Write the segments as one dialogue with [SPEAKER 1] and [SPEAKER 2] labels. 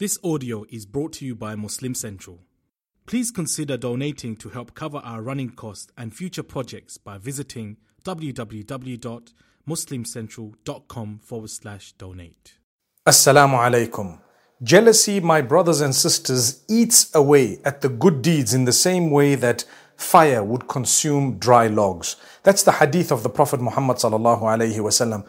[SPEAKER 1] This audio is brought to you by Muslim Central. Please consider donating to help cover our running costs and future projects by visiting www.muslimcentral.com forward slash donate.
[SPEAKER 2] Assalamu alaikum. Jealousy, my brothers and sisters, eats away at the good deeds in the same way that fire would consume dry logs. That's the hadith of the Prophet Muhammad sallallahu alaihi wasallam.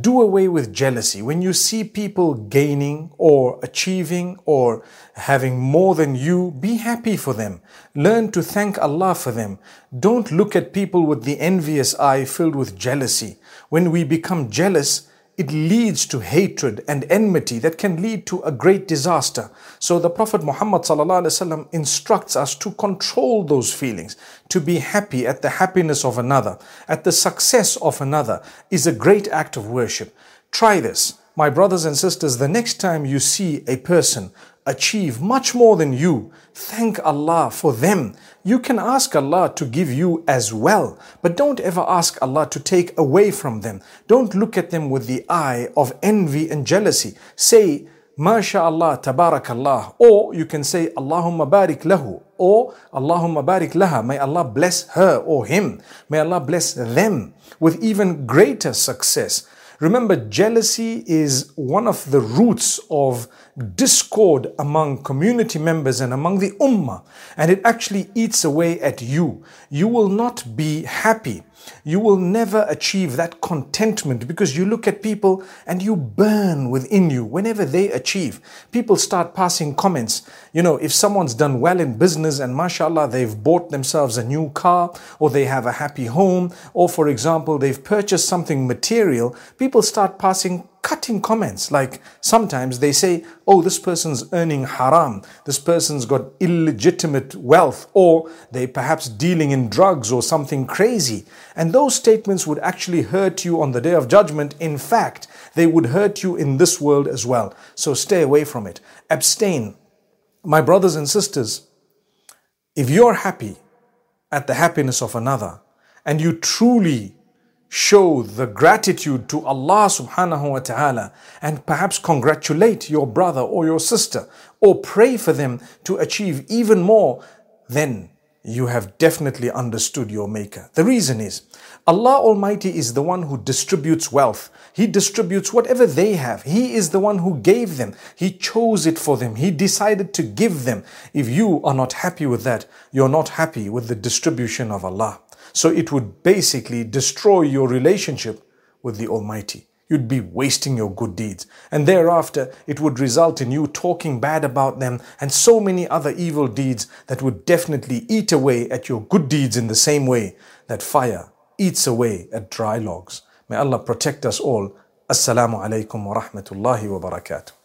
[SPEAKER 2] Do away with jealousy. When you see people gaining or achieving or having more than you, be happy for them. Learn to thank Allah for them. Don't look at people with the envious eye filled with jealousy. When we become jealous, it leads to hatred and enmity that can lead to a great disaster. So the Prophet Muhammad instructs us to control those feelings, to be happy at the happiness of another, at the success of another is a great act of worship. Try this. My brothers and sisters, the next time you see a person achieve much more than you, thank Allah for them. You can ask Allah to give you as well, but don't ever ask Allah to take away from them. Don't look at them with the eye of envy and jealousy. Say, MashaAllah, Tabarakallah. Or you can say, Allahumma barik lahu. Or Allahumma barik laha. May Allah bless her or him. May Allah bless them with even greater success. Remember, jealousy is one of the roots of discord among community members and among the ummah, and it actually eats away at you. You will not be happy you will never achieve that contentment because you look at people and you burn within you whenever they achieve. People start passing comments. You know, if someone's done well in business and mashallah, they've bought themselves a new car or they have a happy home, or for example, they've purchased something material, people start passing cutting comments. Like sometimes they say, oh, this person's earning haram, this person's got illegitimate wealth, or they perhaps dealing in drugs or something crazy. And those statements would actually hurt you on the day of judgment. In fact, they would hurt you in this world as well. So stay away from it. Abstain. My brothers and sisters, if you're happy at the happiness of another and you truly show the gratitude to Allah subhanahu wa ta'ala and perhaps congratulate your brother or your sister or pray for them to achieve even more, then you have definitely understood your maker. The reason is Allah Almighty is the one who distributes wealth. He distributes whatever they have. He is the one who gave them. He chose it for them. He decided to give them. If you are not happy with that, you're not happy with the distribution of Allah. So it would basically destroy your relationship with the Almighty. You'd be wasting your good deeds. And thereafter, it would result in you talking bad about them and so many other evil deeds that would definitely eat away at your good deeds in the same way that fire eats away at dry logs. May Allah protect us all. Assalamu alaikum wa rahmatullahi wa barakatuh.